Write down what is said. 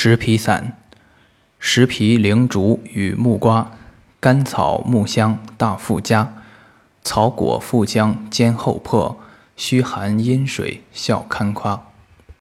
石皮散、石皮灵竹与木瓜、甘草、木香、大附加、草果、附姜兼后破、虚寒阴水、效堪夸。